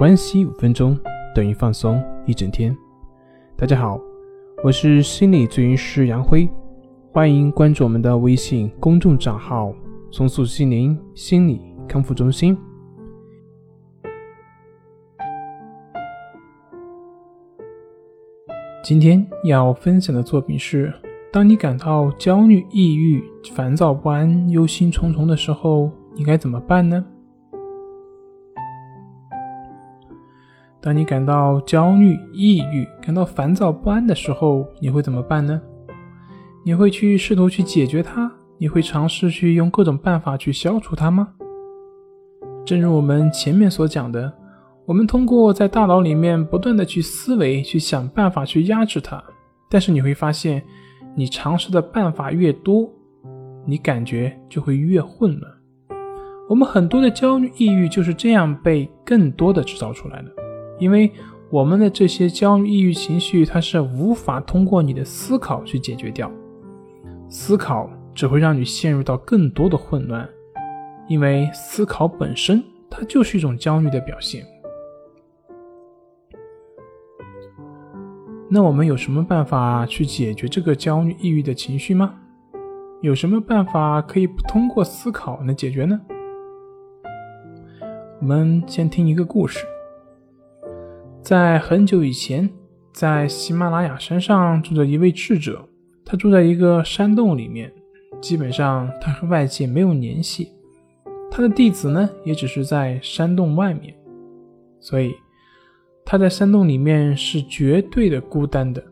关系五分钟等于放松一整天。大家好，我是心理咨询师杨辉，欢迎关注我们的微信公众账号“松塑心灵心理康复中心”。今天要分享的作品是：当你感到焦虑、抑郁、烦躁不安、忧心忡忡的时候，你该怎么办呢？当你感到焦虑、抑郁、感到烦躁不安的时候，你会怎么办呢？你会去试图去解决它？你会尝试去用各种办法去消除它吗？正如我们前面所讲的，我们通过在大脑里面不断的去思维，去想办法去压制它。但是你会发现，你尝试的办法越多，你感觉就会越混乱。我们很多的焦虑、抑郁就是这样被更多的制造出来的。因为我们的这些焦虑、抑郁情绪，它是无法通过你的思考去解决掉，思考只会让你陷入到更多的混乱。因为思考本身，它就是一种焦虑的表现。那我们有什么办法去解决这个焦虑、抑郁的情绪吗？有什么办法可以不通过思考来解决呢？我们先听一个故事。在很久以前，在喜马拉雅山上住着一位智者，他住在一个山洞里面，基本上他和外界没有联系。他的弟子呢，也只是在山洞外面，所以他在山洞里面是绝对的孤单的。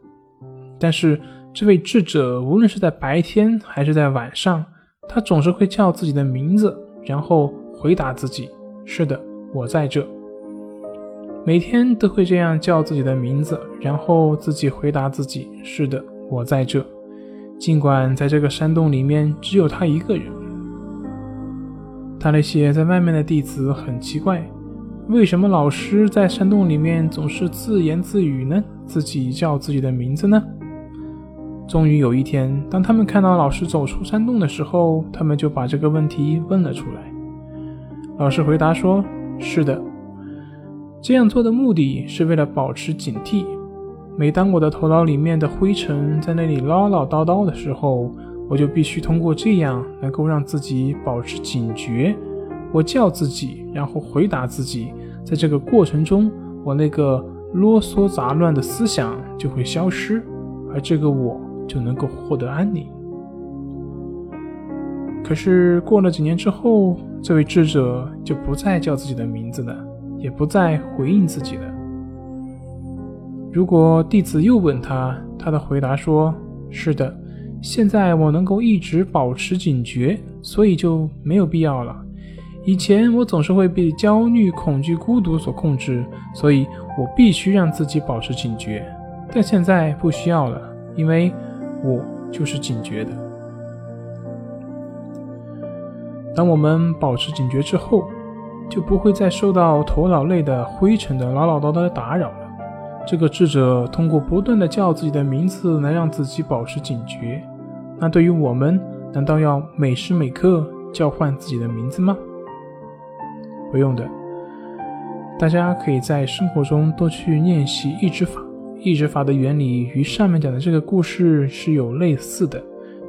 但是这位智者，无论是在白天还是在晚上，他总是会叫自己的名字，然后回答自己：“是的，我在这。”每天都会这样叫自己的名字，然后自己回答自己：“是的，我在这。”尽管在这个山洞里面只有他一个人，他那些在外面的弟子很奇怪，为什么老师在山洞里面总是自言自语呢？自己叫自己的名字呢？终于有一天，当他们看到老师走出山洞的时候，他们就把这个问题问了出来。老师回答说：“是的。”这样做的目的是为了保持警惕。每当我的头脑里面的灰尘在那里唠唠叨叨的时候，我就必须通过这样能够让自己保持警觉。我叫自己，然后回答自己，在这个过程中，我那个啰嗦杂乱的思想就会消失，而这个我就能够获得安宁。可是过了几年之后，这位智者就不再叫自己的名字了。也不再回应自己了。如果弟子又问他，他的回答说：“是的，现在我能够一直保持警觉，所以就没有必要了。以前我总是会被焦虑、恐惧、孤独所控制，所以我必须让自己保持警觉。但现在不需要了，因为我就是警觉的。当我们保持警觉之后。”就不会再受到头脑内的灰尘的唠唠叨叨的打扰了。这个智者通过不断的叫自己的名字来让自己保持警觉。那对于我们，难道要每时每刻叫唤自己的名字吗？不用的。大家可以在生活中多去练习抑制法。抑制法的原理与上面讲的这个故事是有类似的，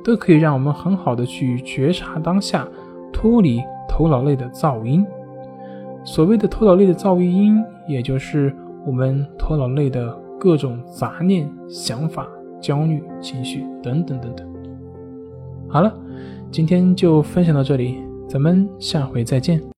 都可以让我们很好的去觉察当下，脱离头脑内的噪音。所谓的头脑内的噪音，也就是我们头脑内的各种杂念、想法、焦虑情绪等等等等。好了，今天就分享到这里，咱们下回再见。